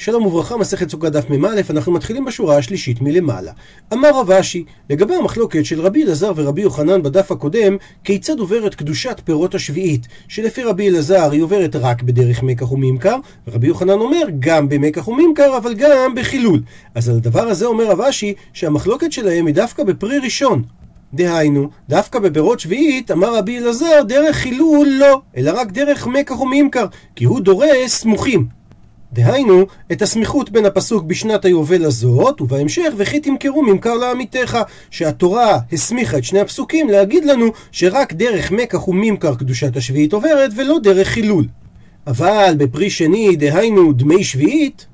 שלום וברכה, מסכת סוכה דף מ"א, אנחנו מתחילים בשורה השלישית מלמעלה. אמר רב אשי, לגבי המחלוקת של רבי אלעזר ורבי יוחנן בדף הקודם, כיצד עוברת קדושת פירות השביעית, שלפי רבי אלעזר היא עוברת רק בדרך מקח וממכר, ורבי יוחנן אומר גם במקח וממכר, אבל גם בחילול. אז על הדבר הזה אומר רב אשי, שהמחלוקת שלהם היא דווקא בפרי ראשון, דהיינו, דווקא בפירות שביעית, אמר רבי אלעזר, דרך חילול לא, אלא רק דרך מקח וממכר, כי הוא דורס סמוכים. דהיינו, את הסמיכות בין הפסוק בשנת היובל הזאת, ובהמשך, וכי תמכרו ממכר לעמיתך, שהתורה הסמיכה את שני הפסוקים להגיד לנו שרק דרך מקח וממכר קדושת השביעית עוברת, ולא דרך חילול. אבל בפרי שני, דהיינו דמי שביעית,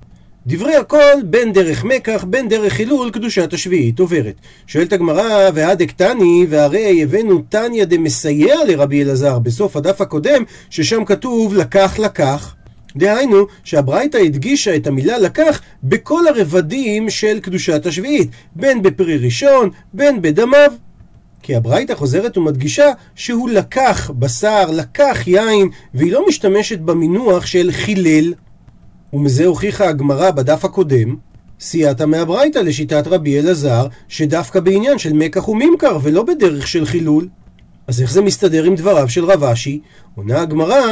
דברי הכל בין דרך מקח, בין דרך חילול, קדושת השביעית עוברת. שואלת הגמרא, והדקתני, והרי הבאנו תניא דמסייע לרבי אלעזר בסוף הדף הקודם, ששם כתוב לקח לקח. דהיינו שהברייתא הדגישה את המילה לקח בכל הרבדים של קדושת השביעית, בין בפרי ראשון, בין בדמיו. כי הברייתא חוזרת ומדגישה שהוא לקח בשר, לקח יין, והיא לא משתמשת במינוח של חילל. ומזה הוכיחה הגמרא בדף הקודם, סייעתא מהברייתא לשיטת רבי אלעזר, שדווקא בעניין של מקח וממכר ולא בדרך של חילול. אז איך זה מסתדר עם דבריו של רב אשי? עונה הגמרא,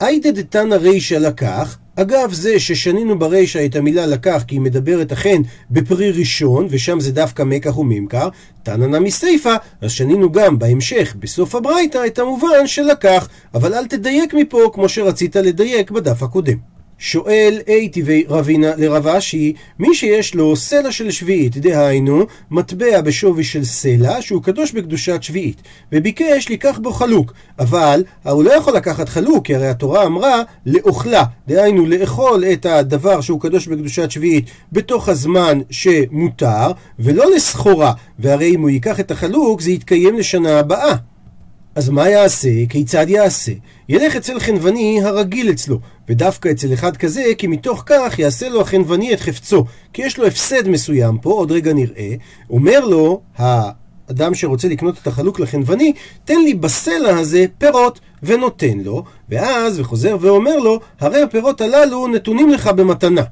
הייתא דתנא רישא לקח, אגב זה ששנינו ברישא את המילה לקח כי היא מדברת אכן בפרי ראשון ושם זה דווקא מקח וממכר, תנא נמי סיפא, אז שנינו גם בהמשך בסוף הברייתא את המובן של לקח, אבל אל תדייק מפה כמו שרצית לדייק בדף הקודם. שואל טבעי רבינה לרב אשי, מי שיש לו סלע של שביעית, דהיינו, מטבע בשווי של סלע שהוא קדוש בקדושת שביעית, וביקש לקח בו חלוק, אבל הוא לא יכול לקחת חלוק, כי הרי התורה אמרה לאוכלה, דהיינו לאכול את הדבר שהוא קדוש בקדושת שביעית בתוך הזמן שמותר, ולא לסחורה, והרי אם הוא ייקח את החלוק זה יתקיים לשנה הבאה. אז מה יעשה? כיצד יעשה? ילך אצל חנווני הרגיל אצלו, ודווקא אצל אחד כזה, כי מתוך כך יעשה לו החנווני את חפצו, כי יש לו הפסד מסוים פה, עוד רגע נראה, אומר לו, האדם שרוצה לקנות את החלוק לחנווני, תן לי בסלע הזה פירות, ונותן לו, ואז, וחוזר ואומר לו, הרי הפירות הללו נתונים לך במתנה.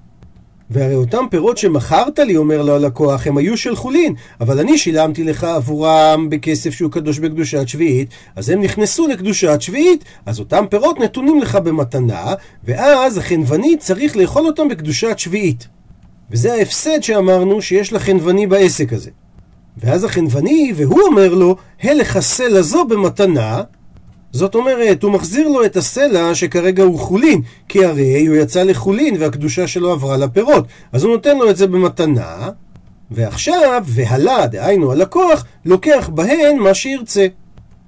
והרי אותם פירות שמכרת לי, אומר לו הלקוח, הם היו של חולין, אבל אני שילמתי לך עבורם בכסף שהוא קדוש בקדושת שביעית, אז הם נכנסו לקדושת שביעית, אז אותם פירות נתונים לך במתנה, ואז החנווני צריך לאכול אותם בקדושת שביעית. וזה ההפסד שאמרנו שיש לחנווני בעסק הזה. ואז החנווני, והוא אומר לו, הלך הסלע זו במתנה, זאת אומרת, הוא מחזיר לו את הסלע שכרגע הוא חולין, כי הרי הוא יצא לחולין והקדושה שלו עברה לפירות. אז הוא נותן לו את זה במתנה, ועכשיו, והלה, דהיינו הלקוח, לוקח בהן מה שירצה.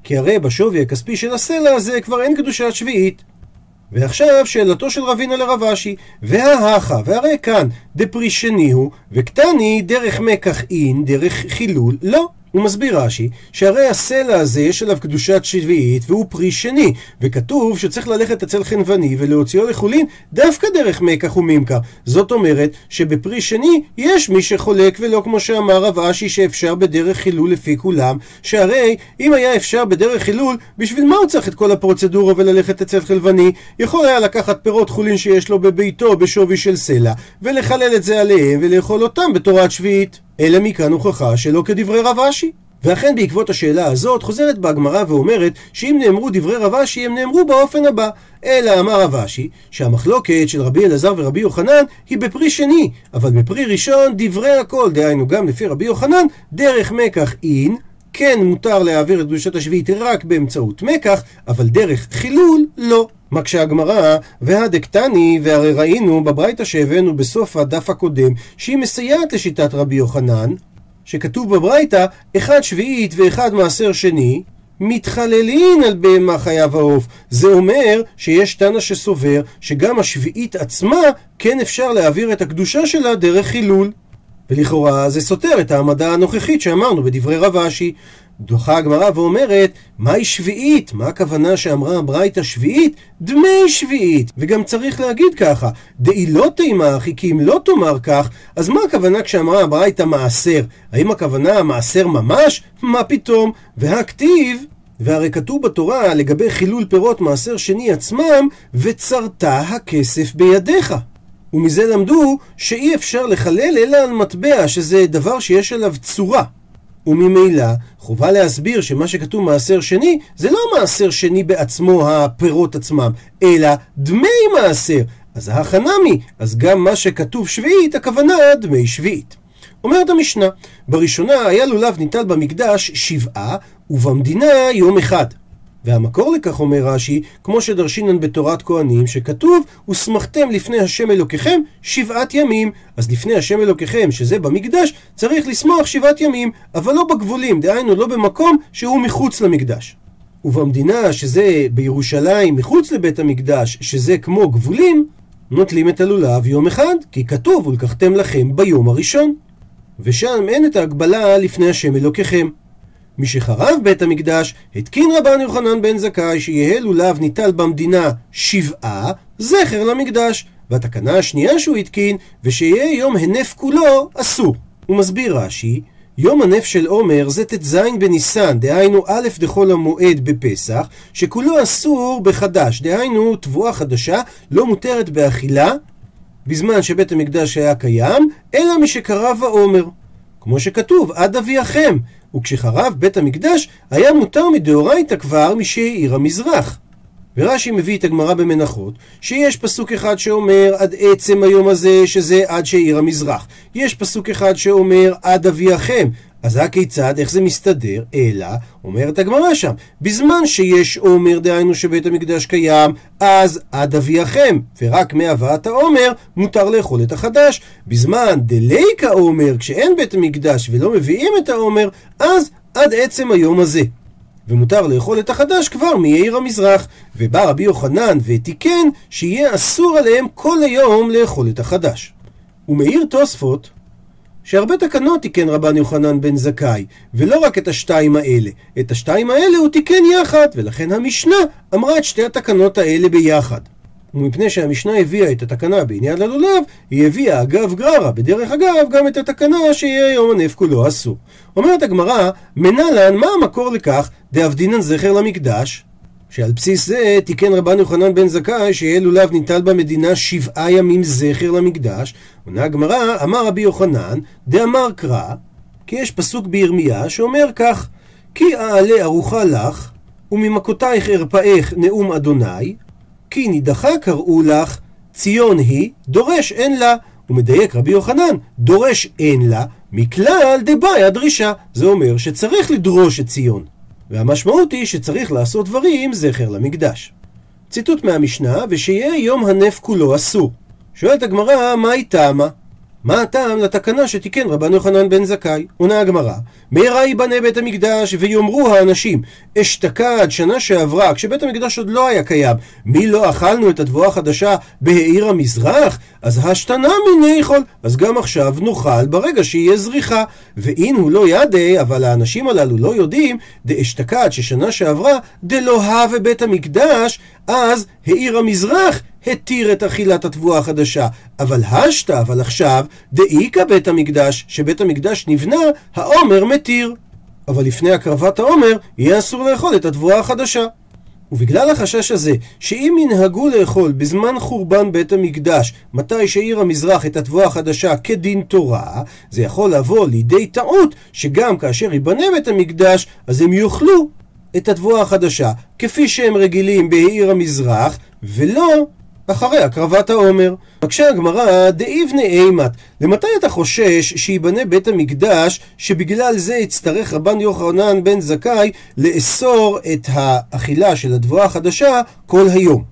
כי הרי בשווי הכספי של הסלע הזה כבר אין קדושת שביעית. ועכשיו שאלתו של רבינה לרב אשי, וההכה, והרי כאן דפרי שני הוא, וקטני דרך מקח אין, דרך חילול, לא. הוא מסביר רש"י, שהרי הסלע הזה יש עליו קדושת שביעית והוא פרי שני, וכתוב שצריך ללכת אצל חנווני ולהוציאו לחולין דווקא דרך מקח וממכר. זאת אומרת שבפרי שני יש מי שחולק ולא כמו שאמר רב אשי שאפשר בדרך חילול לפי כולם, שהרי אם היה אפשר בדרך חילול, בשביל מה הוא צריך את כל הפרוצדורה וללכת אצל חלבני? יכול היה לקחת פירות חולין שיש לו בביתו בשווי של סלע, ולחלל את זה עליהם ולאכול אותם בתורת שביעית. אלא מכאן הוכחה שלא כדברי רב אשי. ואכן בעקבות השאלה הזאת חוזרת בהגמרא ואומרת שאם נאמרו דברי רב אשי הם נאמרו באופן הבא אלא אמר רב אשי שהמחלוקת של רבי אלעזר ורבי יוחנן היא בפרי שני אבל בפרי ראשון דברי הכל דהיינו גם לפי רבי יוחנן דרך מקח אין כן מותר להעביר את קדושת השביעית רק באמצעות מקח אבל דרך חילול לא מקשה הגמרא, והדקטני, והרי ראינו בברייתא שהבאנו בסוף הדף הקודם, שהיא מסייעת לשיטת רבי יוחנן, שכתוב בברייתא, אחד שביעית ואחד מעשר שני, מתחללין על בהמה חייב העוף. זה אומר שיש תנא שסובר שגם השביעית עצמה כן אפשר להעביר את הקדושה שלה דרך חילול. ולכאורה זה סותר את העמדה הנוכחית שאמרנו בדברי רב אשי. דוחה הגמרא ואומרת, מהי שביעית? מה הכוונה שאמרה הברייתא שביעית? דמי שביעית. וגם צריך להגיד ככה, דאי לא תימך, כי אם לא תאמר כך, אז מה הכוונה כשאמרה הברייתא מעשר? האם הכוונה מעשר ממש? מה פתאום? והכתיב... והרי כתוב בתורה לגבי חילול פירות מעשר שני עצמם, וצרת הכסף בידיך. ומזה למדו שאי אפשר לחלל אלא על מטבע, שזה דבר שיש עליו צורה. וממילא חובה להסביר שמה שכתוב מעשר שני זה לא מעשר שני בעצמו הפירות עצמם, אלא דמי מעשר. אז החנמי, אז גם מה שכתוב שביעית, הכוונה דמי שביעית. אומרת המשנה, בראשונה היה לולב ניטל במקדש שבעה, ובמדינה יום אחד. והמקור לכך אומר רש"י, כמו שדרשינן בתורת כהנים, שכתוב, ושמחתם לפני השם אלוקיכם שבעת ימים. אז לפני השם אלוקיכם, שזה במקדש, צריך לשמוח שבעת ימים, אבל לא בגבולים, דהיינו לא במקום שהוא מחוץ למקדש. ובמדינה, שזה בירושלים, מחוץ לבית המקדש, שזה כמו גבולים, נוטלים את הלולב יום אחד, כי כתוב, ולקחתם לכם ביום הראשון. ושם אין את ההגבלה לפני השם אלוקיכם. משחרב בית המקדש, התקין רבן יוחנן בן זכאי שיהא לולב ניטל במדינה שבעה, זכר למקדש. והתקנה השנייה שהוא התקין, ושיהיה יום הנף כולו, אסור. הוא מסביר רש"י, יום הנף של עומר זה ט"ז בניסן, דהיינו א' דחול המועד בפסח, שכולו אסור בחדש, דהיינו תבואה חדשה לא מותרת באכילה בזמן שבית המקדש היה קיים, אלא משקרב העומר. כמו שכתוב, עד אביאכם, וכשחרב בית המקדש, היה מותר מדאורייתא כבר משהעיר המזרח. ורש"י מביא את הגמרא במנחות, שיש פסוק אחד שאומר עד עצם היום הזה, שזה עד שהעיר המזרח. יש פסוק אחד שאומר עד אביאכם, אז הכיצד, איך זה מסתדר? אלא, אומרת הגמרא שם, בזמן שיש עומר, דהיינו שבית המקדש קיים, אז עד אביאכם, ורק מהבאת העומר מותר לאכול את החדש. בזמן דליקה עומר, כשאין בית המקדש ולא מביאים את העומר, אז עד עצם היום הזה. ומותר לאכול את החדש כבר מיעיר המזרח. ובא רבי יוחנן ותיקן שיהיה אסור עליהם כל היום לאכול את החדש. ומעיר תוספות שהרבה תקנות תיקן רבן יוחנן בן זכאי, ולא רק את השתיים האלה. את השתיים האלה הוא תיקן יחד, ולכן המשנה אמרה את שתי התקנות האלה ביחד. ומפני שהמשנה הביאה את התקנה בעניין ללולב, היא הביאה אגב גררה, בדרך אגב, גם את התקנה שיהיה יום הנף כולו אסור. אומרת הגמרא, מנהלן, מה המקור לכך דאבדינן זכר למקדש? שעל בסיס זה תיקן רבן יוחנן בן זכאי שיהיה לולב ניטל במדינה שבעה ימים זכר למקדש. עונה הגמרא, אמר רבי יוחנן, דאמר קרא, כי יש פסוק בירמיה שאומר כך, כי אעלה ארוחה לך, וממכותייך ארפאך נאום אדוני, כי נידחה קראו לך, ציון היא, דורש אין לה. הוא מדייק רבי יוחנן, דורש אין לה, מכלל דבאי הדרישה. זה אומר שצריך לדרוש את ציון. והמשמעות היא שצריך לעשות דברים זכר למקדש. ציטוט מהמשנה, ושיהיה יום הנף כולו אסור. שואלת הגמרא, מה היא טעמה? מה הטעם לתקנה שתיקן רבן יוחנן בן זכאי? עונה הגמרא, מהרה ייבנה בית המקדש ויאמרו האנשים, אשתקד שנה שעברה, כשבית המקדש עוד לא היה קיים, מי לא אכלנו את התבואה החדשה בהעיר המזרח? אז השתנה מיני יכול, אז גם עכשיו נאכל ברגע שיהיה זריחה. ואין הוא לא ידי, אבל האנשים הללו לא יודעים, דאשתקד ששנה שעברה, דלא הווה בית המקדש, אז העיר המזרח התיר את אכילת התבואה החדשה. אבל השתא, אבל עכשיו, דאיכא בית המקדש, שבית המקדש נבנה, העומר מתיר. אבל לפני הקרבת העומר, יהיה אסור לאכול את התבואה החדשה. ובגלל החשש הזה, שאם ינהגו לאכול בזמן חורבן בית המקדש, מתי שהעיר המזרח את התבואה החדשה כדין תורה, זה יכול לבוא לידי טעות, שגם כאשר ייבנה בית המקדש, אז הם יאכלו את התבואה החדשה, כפי שהם רגילים בעיר המזרח, ולא אחרי הקרבת העומר. מקשה הגמרא, דאיבנה אימת, למתי אתה חושש שייבנה בית המקדש, שבגלל זה יצטרך רבן יוחנן בן זכאי לאסור את האכילה של התבואה החדשה כל היום?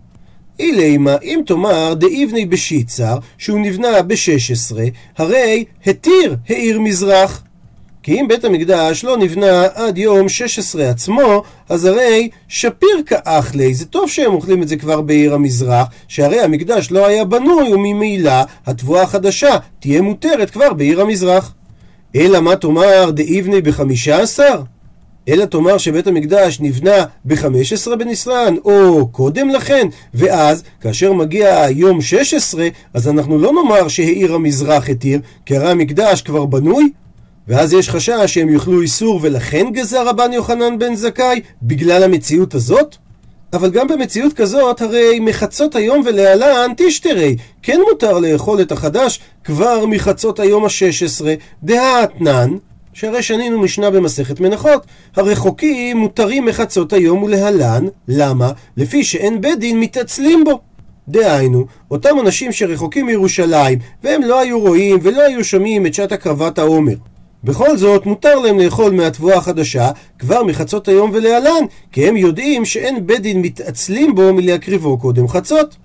אילימה, אם תאמר דאיבני בשיצר, שהוא נבנה ב-16, הרי התיר העיר מזרח. כי אם בית המקדש לא נבנה עד יום 16 עצמו, אז הרי שפיר כאחלי, זה טוב שהם אוכלים את זה כבר בעיר המזרח, שהרי המקדש לא היה בנוי, וממילא התבואה החדשה תהיה מותרת כבר בעיר המזרח. אלא מה תאמר דאיבני בחמישה עשר? אלא תאמר שבית המקדש נבנה ב-15 בניסן, או קודם לכן, ואז, כאשר מגיע יום 16, אז אנחנו לא נאמר שהעיר המזרח התיר, כי הרי המקדש כבר בנוי, ואז יש חשש שהם יאכלו איסור ולכן גזר רבן יוחנן בן זכאי בגלל המציאות הזאת? אבל גם במציאות כזאת, הרי מחצות היום ולהלן תשתרי, כן מותר לאכול את החדש כבר מחצות היום ה-16, דהאתנן, שהרי שנינו משנה במסכת מנחות, הרחוקים מותרים מחצות היום ולהלן, למה? לפי שאין בית דין מתעצלים בו. דהיינו, אותם אנשים שרחוקים מירושלים, והם לא היו רואים ולא היו שומעים את שעת הקרבת העומר. בכל זאת, מותר להם לאכול מהתבואה החדשה כבר מחצות היום ולהלן, כי הם יודעים שאין בית דין מתעצלים בו מלהקריבו קודם חצות.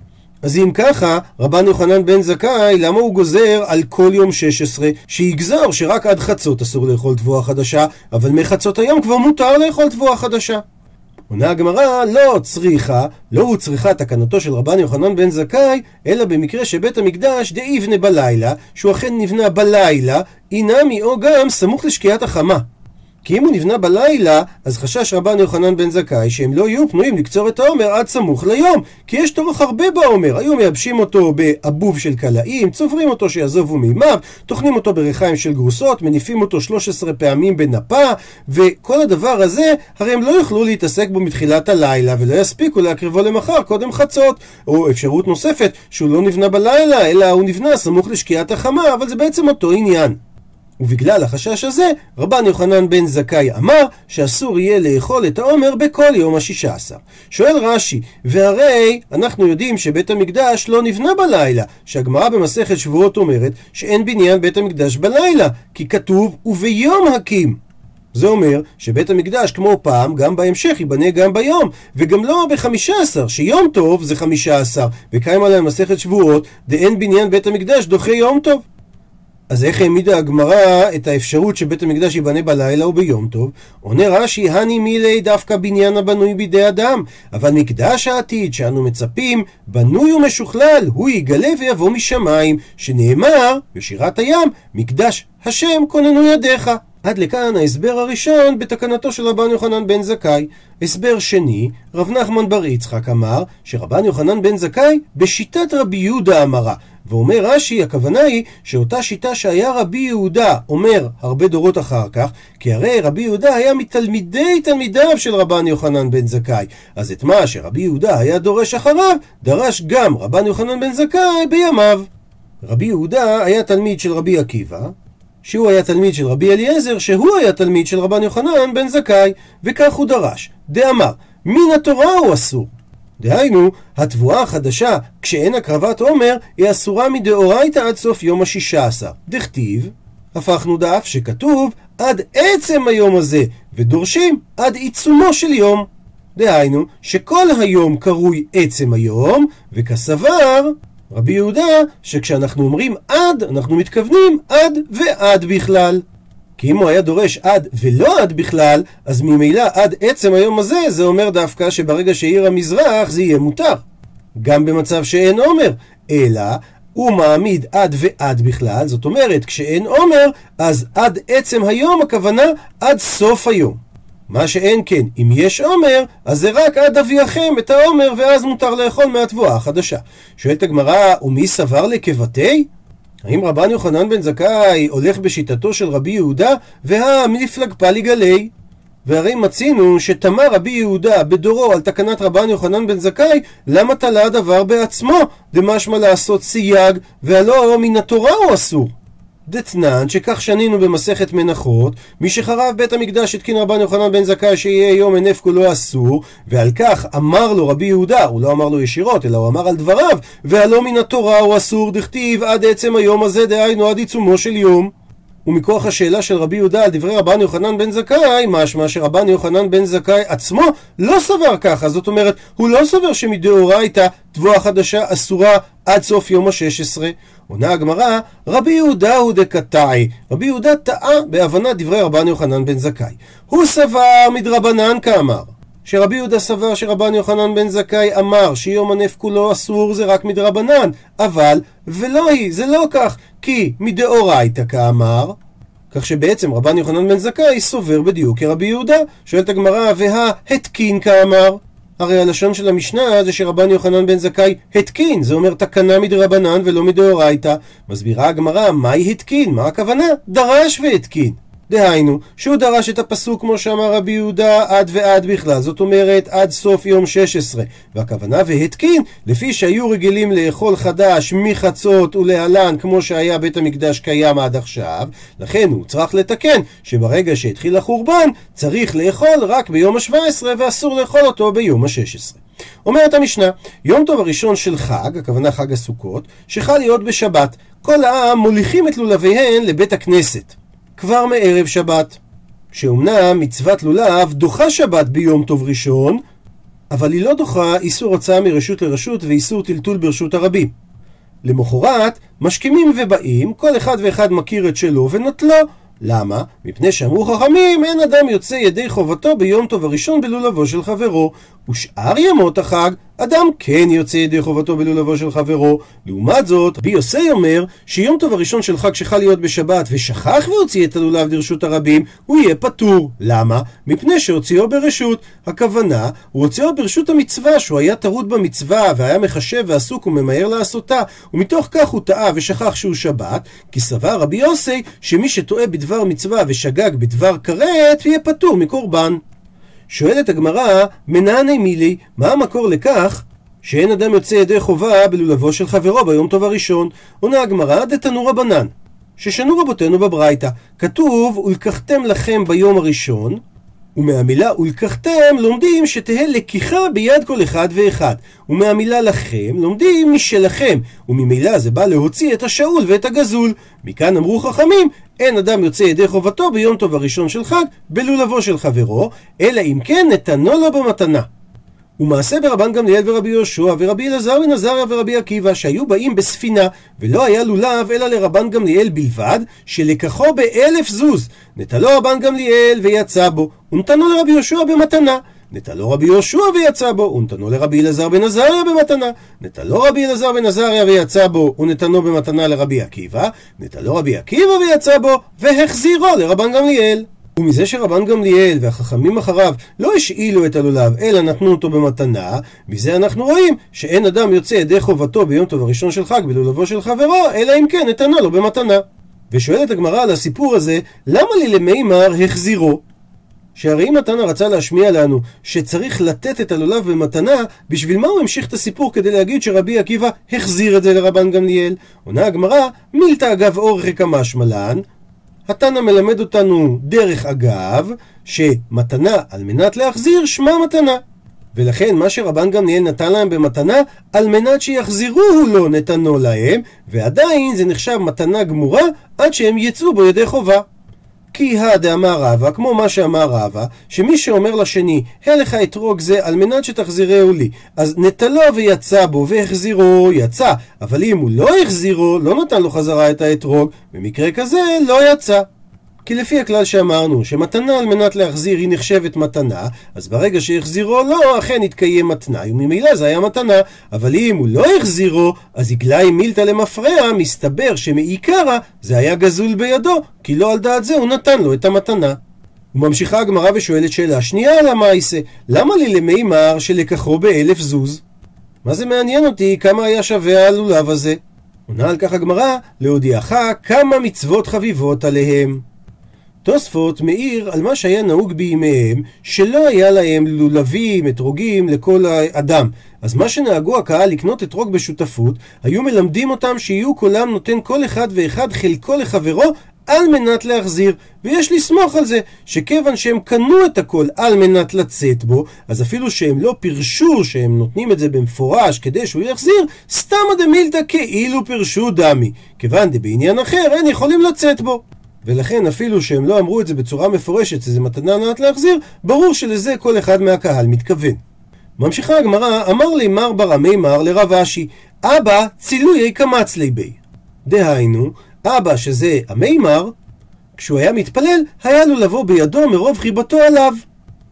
אז אם ככה, רבן יוחנן בן זכאי, למה הוא גוזר על כל יום 16, שיגזור שרק עד חצות אסור לאכול תבואה חדשה, אבל מחצות היום כבר מותר לאכול תבואה חדשה? עונה הגמרא, לא צריכה, לא הוא צריכה תקנתו של רבן יוחנן בן זכאי, אלא במקרה שבית המקדש דאיבנה בלילה, שהוא אכן נבנה בלילה, אינמי או גם סמוך לשקיעת החמה. כי אם הוא נבנה בלילה, אז חשש רבן יוחנן בן זכאי שהם לא יהיו פנויים לקצור את העומר עד סמוך ליום, כי יש טורח הרבה בעומר. היו מייבשים אותו באבוב של קלעים, צוברים אותו שיעזובו מימיו, טוחנים אותו בריחיים של גרוסות, מניפים אותו 13 פעמים בנפה, וכל הדבר הזה, הרי הם לא יוכלו להתעסק בו מתחילת הלילה, ולא יספיקו להקריבו למחר קודם חצות. או אפשרות נוספת, שהוא לא נבנה בלילה, אלא הוא נבנה סמוך לשקיעת החמה, אבל זה בעצם אותו עניין. ובגלל החשש הזה, רבן יוחנן בן זכאי אמר שאסור יהיה לאכול את העומר בכל יום השישה עשר. שואל רש"י, והרי אנחנו יודעים שבית המקדש לא נבנה בלילה, שהגמרא במסכת שבועות אומרת שאין בניין בית המקדש בלילה, כי כתוב וביום הקים. זה אומר שבית המקדש כמו פעם, גם בהמשך ייבנה גם ביום, וגם לא בחמישה עשר, שיום טוב זה חמישה עשר, וקיים עליהם מסכת שבועות, דאין בניין בית המקדש דוחה יום טוב. אז איך העמידה הגמרא את האפשרות שבית המקדש ייבנה בלילה או ביום טוב? עונה רש"י, הני מילי דווקא בניין הבנוי בידי אדם, אבל מקדש העתיד שאנו מצפים, בנוי ומשוכלל, הוא יגלה ויבוא משמיים, שנאמר בשירת הים, מקדש השם כוננו ידיך. עד לכאן ההסבר הראשון בתקנתו של רבן יוחנן בן זכאי. הסבר שני, רב נחמן בר יצחק אמר שרבן יוחנן בן זכאי בשיטת רבי יהודה אמרה. ואומר רש"י, הכוונה היא שאותה שיטה שהיה רבי יהודה אומר הרבה דורות אחר כך, כי הרי רבי יהודה היה מתלמידי תלמידיו של רבן יוחנן בן זכאי. אז את מה שרבי יהודה היה דורש אחריו, דרש גם רבן יוחנן בן זכאי בימיו. רבי יהודה היה תלמיד של רבי עקיבא, שהוא היה תלמיד של רבי אליעזר, שהוא היה תלמיד של רבן יוחנן בן זכאי, וכך הוא דרש. דאמר, מן התורה הוא אסור. דהיינו, התבואה החדשה, כשאין הקרבת עומר, היא אסורה מדאורייתא עד סוף יום השישה עשר. דכתיב, הפכנו דף שכתוב עד עצם היום הזה, ודורשים עד עיצומו של יום. דהיינו, שכל היום קרוי עצם היום, וכסבר, רבי יהודה, שכשאנחנו אומרים עד, אנחנו מתכוונים עד ועד בכלל. כי אם הוא היה דורש עד ולא עד בכלל, אז ממילא עד עצם היום הזה, זה אומר דווקא שברגע שעיר המזרח זה יהיה מותר. גם במצב שאין עומר, אלא הוא מעמיד עד ועד בכלל, זאת אומרת, כשאין עומר, אז עד עצם היום הכוונה עד סוף היום. מה שאין כן, אם יש עומר, אז זה רק עד אביאכם את העומר, ואז מותר לאכול מהתבואה החדשה. שואלת הגמרא, ומי סבר לקבתי? האם רבן יוחנן בן זכאי הולך בשיטתו של רבי יהודה, והמפלג פלי גלי? והרי מצינו שתמה רבי יהודה בדורו על תקנת רבן יוחנן בן זכאי, למה תלה הדבר בעצמו? דמשמע לעשות סייג, והלא מן התורה הוא אסור. דתנן, שכך שנינו במסכת מנחות, מי שחרב בית המקדש התקין רבן יוחנן בן זכאי שיהיה יום הנף כולו אסור, ועל כך אמר לו רבי יהודה, הוא לא אמר לו ישירות, אלא הוא אמר על דבריו, והלא מן התורה הוא אסור, דכתיב עד עצם היום הזה, דהיינו עד עיצומו של יום. ומכוח השאלה של רבי יהודה על דברי רבן יוחנן בן זכאי, משמע שרבן יוחנן בן זכאי עצמו לא סבר ככה, זאת אומרת, הוא לא סבר שמדאורייתא תבואה חדשה אסורה עד סוף יום ה-16. עונה הגמרא, רבי יהודה הוא דקתאי. רבי יהודה טעה בהבנת דברי רבן יוחנן בן זכאי. הוא סבר מדרבנן כאמר. שרבי יהודה סבר שרבן יוחנן בן זכאי אמר שיום הנף כולו אסור זה רק מדרבנן, אבל ולא היא, זה לא כך, כי מדאורייתא כאמר, כך שבעצם רבן יוחנן בן זכאי סובר בדיוק כרבי יהודה. שואלת הגמרא, וההתקין כאמר? הרי הלשון של המשנה זה שרבן יוחנן בן זכאי התקין, זה אומר תקנה מדרבנן ולא מדאורייתא. מסבירה הגמרא, מהי התקין? מה הכוונה? דרש והתקין. דהיינו, שהוא דרש את הפסוק כמו שאמר רבי יהודה עד ועד בכלל, זאת אומרת עד סוף יום 16, והכוונה והתקין, לפי שהיו רגילים לאכול חדש מחצות ולהלן כמו שהיה בית המקדש קיים עד עכשיו, לכן הוא צריך לתקן שברגע שהתחיל החורבן צריך לאכול רק ביום ה-17 ואסור לאכול אותו ביום ה-16. אומרת המשנה, יום טוב הראשון של חג, הכוונה חג הסוכות, שחל להיות בשבת. כל העם מוליכים את לולביהן לבית הכנסת. כבר מערב שבת. שאומנם מצוות לולב דוחה שבת ביום טוב ראשון, אבל היא לא דוחה איסור הוצאה מרשות לרשות ואיסור טלטול ברשות הרבים. למחרת, משכימים ובאים, כל אחד ואחד מכיר את שלו ונטלו. למה? מפני שאמרו חכמים, אין אדם יוצא ידי חובתו ביום טוב הראשון בלולבו של חברו, ושאר ימות החג, אדם כן יוצא ידי חובתו בלולבו של חברו. לעומת זאת, רבי יוסי אומר שיום טוב הראשון של חג שחל להיות בשבת ושכח והוציא את הלולב לרשות הרבים, הוא יהיה פטור. למה? מפני שהוציאו ברשות. הכוונה, הוא הוציאו ברשות המצווה, שהוא היה טרוד במצווה והיה מחשב ועסוק וממהר לעשותה, ומתוך כך הוא טעה ושכח שהוא שבת, כי סבר רבי יוסי שמי שטועה בדבר מצווה ושגג בדבר כרת, יהיה פטור מקורבן. שואלת הגמרא, מנעני מילי, מה המקור לכך שאין אדם יוצא ידי חובה בלולבו של חברו ביום טוב הראשון? עונה הגמרא, דתנו רבנן, ששנו רבותינו בברייתא. כתוב, ולקחתם לכם ביום הראשון, ומהמילה ולקחתם לומדים שתהא לקיחה ביד כל אחד ואחד. ומהמילה לכם לומדים משלכם, וממילא זה בא להוציא את השאול ואת הגזול. מכאן אמרו חכמים, אין אדם יוצא ידי חובתו ביום טוב הראשון של חג בלולבו של חברו, אלא אם כן נתנו לו במתנה. ומעשה ברבן גמליאל ורבי יהושע ורבי אלעזר בן עזריה ורבי עקיבא שהיו באים בספינה ולא היה לולב אלא לרבן גמליאל בלבד שלקחו באלף זוז נטלו רבן גמליאל ויצא בו ונתנו לרבי יהושע במתנה נטלו רבי יהושע ויצא בו, ונתנו לרבי אלעזר בן עזריה במתנה. נטלו רבי אלעזר בן עזריה ויצא בו, ונתנו במתנה לרבי עקיבא. נטלו רבי עקיבא ויצא בו, והחזירו לרבן גמליאל. ומזה שרבן גמליאל והחכמים אחריו לא השאילו את הלולב, אלא נתנו אותו במתנה, מזה אנחנו רואים שאין אדם יוצא ידי חובתו ביום טוב הראשון של חג בלולבו של חברו, אלא אם כן נתנה לו במתנה. ושואלת הגמרא על הסיפור הזה, למה לי למימר החזירו? שהרי אם התנא רצה להשמיע לנו שצריך לתת את הלולב במתנה, בשביל מה הוא המשיך את הסיפור כדי להגיד שרבי עקיבא החזיר את זה לרבן גמליאל? עונה הגמרא, מילתא אגב אורכי כמשמע לן, התנא מלמד אותנו דרך אגב, שמתנה על מנת להחזיר שמה מתנה. ולכן מה שרבן גמליאל נתן להם במתנה, על מנת שיחזירוהו לו נתנו להם, ועדיין זה נחשב מתנה גמורה עד שהם יצאו בו ידי חובה. כי הדאמר רבא, כמו מה שאמר רבא, שמי שאומר לשני, הלך אתרוג זה על מנת שתחזירהו לי, אז נטלו ויצא בו והחזירו, יצא, אבל אם הוא לא החזירו, לא נתן לו חזרה את האתרוג, במקרה כזה לא יצא. כי לפי הכלל שאמרנו, שמתנה על מנת להחזיר היא נחשבת מתנה, אז ברגע שהחזירו לא, אכן התקיים התנאי, וממילא זה היה מתנה. אבל אם הוא לא החזירו, אז יגלאי מילתא למפרע, מסתבר שמעיקרא זה היה גזול בידו, כי לא על דעת זה הוא נתן לו את המתנה. וממשיכה הגמרא ושואלת שאלה שנייה על המעשה, למה לי למימר שלקחו באלף זוז? מה זה מעניין אותי כמה היה שווה הלולב הזה? עונה על כך הגמרא, להודיעך כמה מצוות חביבות עליהם. תוספות מעיר על מה שהיה נהוג בימיהם, שלא היה להם לולבים, אתרוגים לכל אדם. אז מה שנהגו הקהל לקנות אתרוג בשותפות, היו מלמדים אותם שיהיו קולם נותן כל אחד ואחד חלקו לחברו על מנת להחזיר. ויש לסמוך על זה, שכיוון שהם קנו את הכל על מנת לצאת בו, אז אפילו שהם לא פירשו שהם נותנים את זה במפורש כדי שהוא יחזיר, סתמא דמילתא כאילו פירשו דמי. כיוון דבעניין אחר אין יכולים לצאת בו. ולכן אפילו שהם לא אמרו את זה בצורה מפורשת, שזה מתנה נעת להחזיר, ברור שלזה כל אחד מהקהל מתכוון. ממשיכה הגמרא, אמר לי מר בר המימר לרב אשי, אבא צילויי קמצלי בי. דהיינו, אבא שזה המימר, כשהוא היה מתפלל, היה לו לבוא בידו מרוב חיבתו עליו.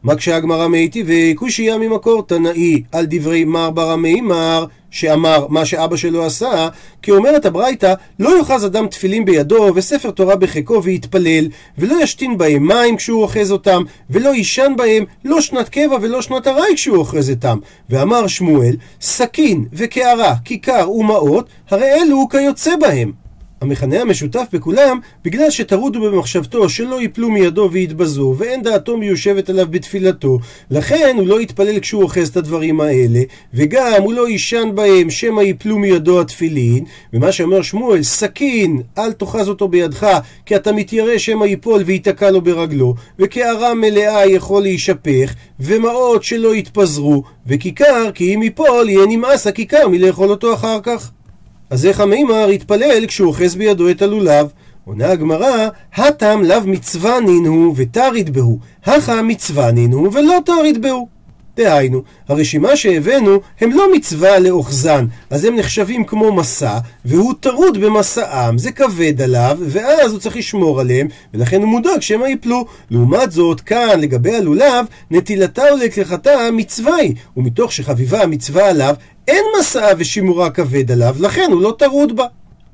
מקשה הגמרא מאיתי וקושייה ממקור תנאי על דברי מר בר המימר שאמר מה שאבא שלו עשה, כי אומרת הברייתא, לא יאחז אדם תפילין בידו וספר תורה בחיקו ויתפלל, ולא ישתין בהם מים כשהוא אוחז אותם, ולא יישן בהם לא שנת קבע ולא שנת ארעי כשהוא אוחז אותם. ואמר שמואל, סכין וקערה, כיכר ומעות, הרי אלו כיוצא בהם. המכנה המשותף בכולם, בגלל שטרוד הוא במחשבתו שלא יפלו מידו ויתבזו, ואין דעתו מיושבת עליו בתפילתו, לכן הוא לא יתפלל כשהוא אוחז את הדברים האלה, וגם הוא לא יישן בהם שמא יפלו מידו התפילין, ומה שאומר שמואל, סכין, אל תאחז אותו בידך, כי אתה מתיירא שמא ייפול וייתקע לו ברגלו, וקערה מלאה יכול להישפך, ומעות שלא יתפזרו, וכיכר, כי אם ייפול, יהיה נמאס הכיכר מלאכול אותו אחר כך. אז איך המימר יתפלל כשהוא אוחז בידו את הלולב? עונה הגמרא, הטם לאו מצווה נינו ותריד בהו, הכה מצווה נינו ולא תריד בהו. דהיינו, הרשימה שהבאנו הם לא מצווה לאוחזן, אז הם נחשבים כמו מסע, והוא טרוד במשאם, זה כבד עליו, ואז הוא צריך לשמור עליהם, ולכן הוא מודאג שמא יפלו. לעומת זאת, כאן, לגבי הלולב, נטילתה ולקחתה מצווה היא, ומתוך שחביבה המצווה עליו, אין משאה ושימורה כבד עליו, לכן הוא לא טרוד בה.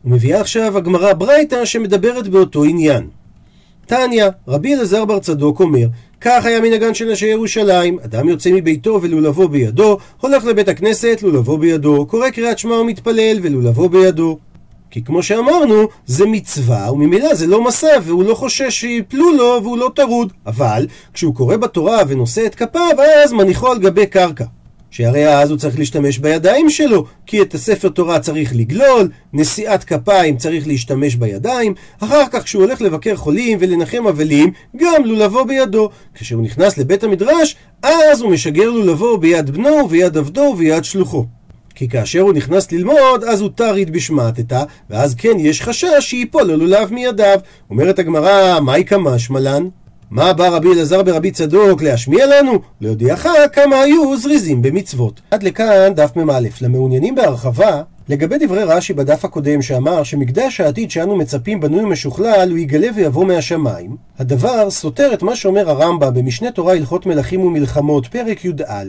ומביאה עכשיו הגמרא ברייתא שמדברת באותו עניין. תניא, רבי אלעזר בר צדוק אומר, כך היה מנהגן של נשי ירושלים, אדם יוצא מביתו ולולבו בידו, הולך לבית הכנסת, לולבו בידו, קורא קריאת שמע ומתפלל ולולבו בידו. כי כמו שאמרנו, זה מצווה, וממילא זה לא מסע, והוא לא חושש שיפלו לו, והוא לא טרוד. אבל, כשהוא קורא בתורה ונושא את כפיו, אז מניחו על גבי קרקע. שהרי אז הוא צריך להשתמש בידיים שלו, כי את הספר תורה צריך לגלול, נשיאת כפיים צריך להשתמש בידיים, אחר כך כשהוא הולך לבקר חולים ולנחם אבלים, גם לולבו בידו. כשהוא נכנס לבית המדרש, אז הוא משגר לולבו ביד בנו וביד עבדו וביד שלוחו. כי כאשר הוא נכנס ללמוד, אז הוא טריד בשמעתתא, ואז כן יש חשש שיפול הלולב מידיו. אומרת הגמרא, מהי כמשמע לן? מה בא רבי אלעזר ברבי צדוק להשמיע לנו? להודיעך כמה היו זריזים במצוות. עד לכאן דף מ"א. למעוניינים בהרחבה, לגבי דברי רש"י בדף הקודם שאמר שמקדש העתיד שאנו מצפים בנוי ומשוכלל הוא יגלה ויבוא מהשמיים, הדבר סותר את מה שאומר הרמב"ם במשנה תורה הלכות מלכים ומלחמות פרק י"א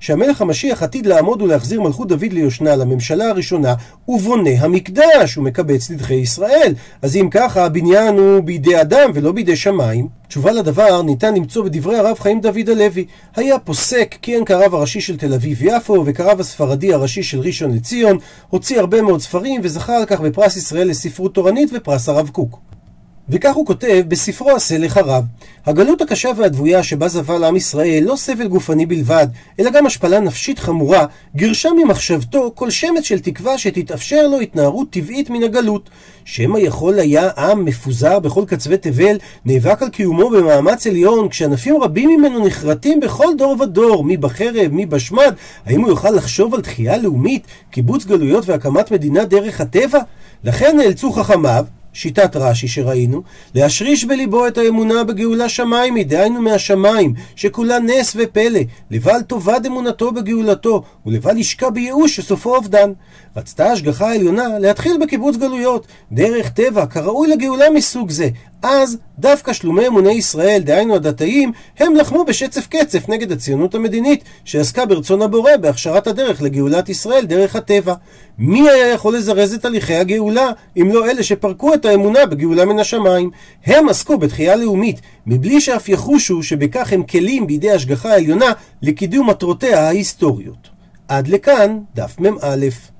שהמלך המשיח עתיד לעמוד ולהחזיר מלכות דוד ליושנה לממשלה הראשונה ובונה המקדש ומקבץ נדחי ישראל אז אם ככה הבניין הוא בידי אדם ולא בידי שמיים תשובה לדבר ניתן למצוא בדברי הרב חיים דוד הלוי. היה פוסק, כיהן כרב הראשי של תל אביב-יפו וכרב הספרדי הראשי של ראשון לציון, הוציא הרבה מאוד ספרים וזכה על כך בפרס ישראל לספרות תורנית ופרס הרב קוק. וכך הוא כותב בספרו עשה לחרב. הגלות הקשה והדבויה שבה זבל עם ישראל לא סבל גופני בלבד, אלא גם השפלה נפשית חמורה, גירשה ממחשבתו כל שמץ של תקווה שתתאפשר לו התנערות טבעית מן הגלות. שמא יכול היה עם מפוזר בכל קצווי תבל, נאבק על קיומו במאמץ עליון, כשענפים רבים ממנו נחרטים בכל דור ודור, מי בחרב, מי בשמד, האם הוא יוכל לחשוב על תחייה לאומית, קיבוץ גלויות והקמת מדינה דרך הטבע? לכן נאלצו חכמיו, שיטת רש"י שראינו, להשריש בליבו את האמונה בגאולה שמיימי, דהיינו מהשמיים, שכולה נס ופלא, לבל תאבד אמונתו בגאולתו, ולבל ישקע בייאוש שסופו אובדן. רצתה ההשגחה העליונה להתחיל בקיבוץ גלויות, דרך טבע, כראוי לגאולה מסוג זה. אז דווקא שלומי אמוני ישראל, דהיינו הדתיים, הם לחמו בשצף קצף נגד הציונות המדינית, שעסקה ברצון הבורא בהכשרת הדרך לגאולת ישראל דרך הטבע. מי היה יכול לזרז את הליכי הגאולה, אם לא אלה שפרקו את האמונה בגאולה מן השמיים? הם עסקו בתחייה לאומית, מבלי שאף יחושו שבכך הם כלים בידי השגחה העליונה לקידום מטרותיה ההיסטוריות. עד לכאן דף מ"א.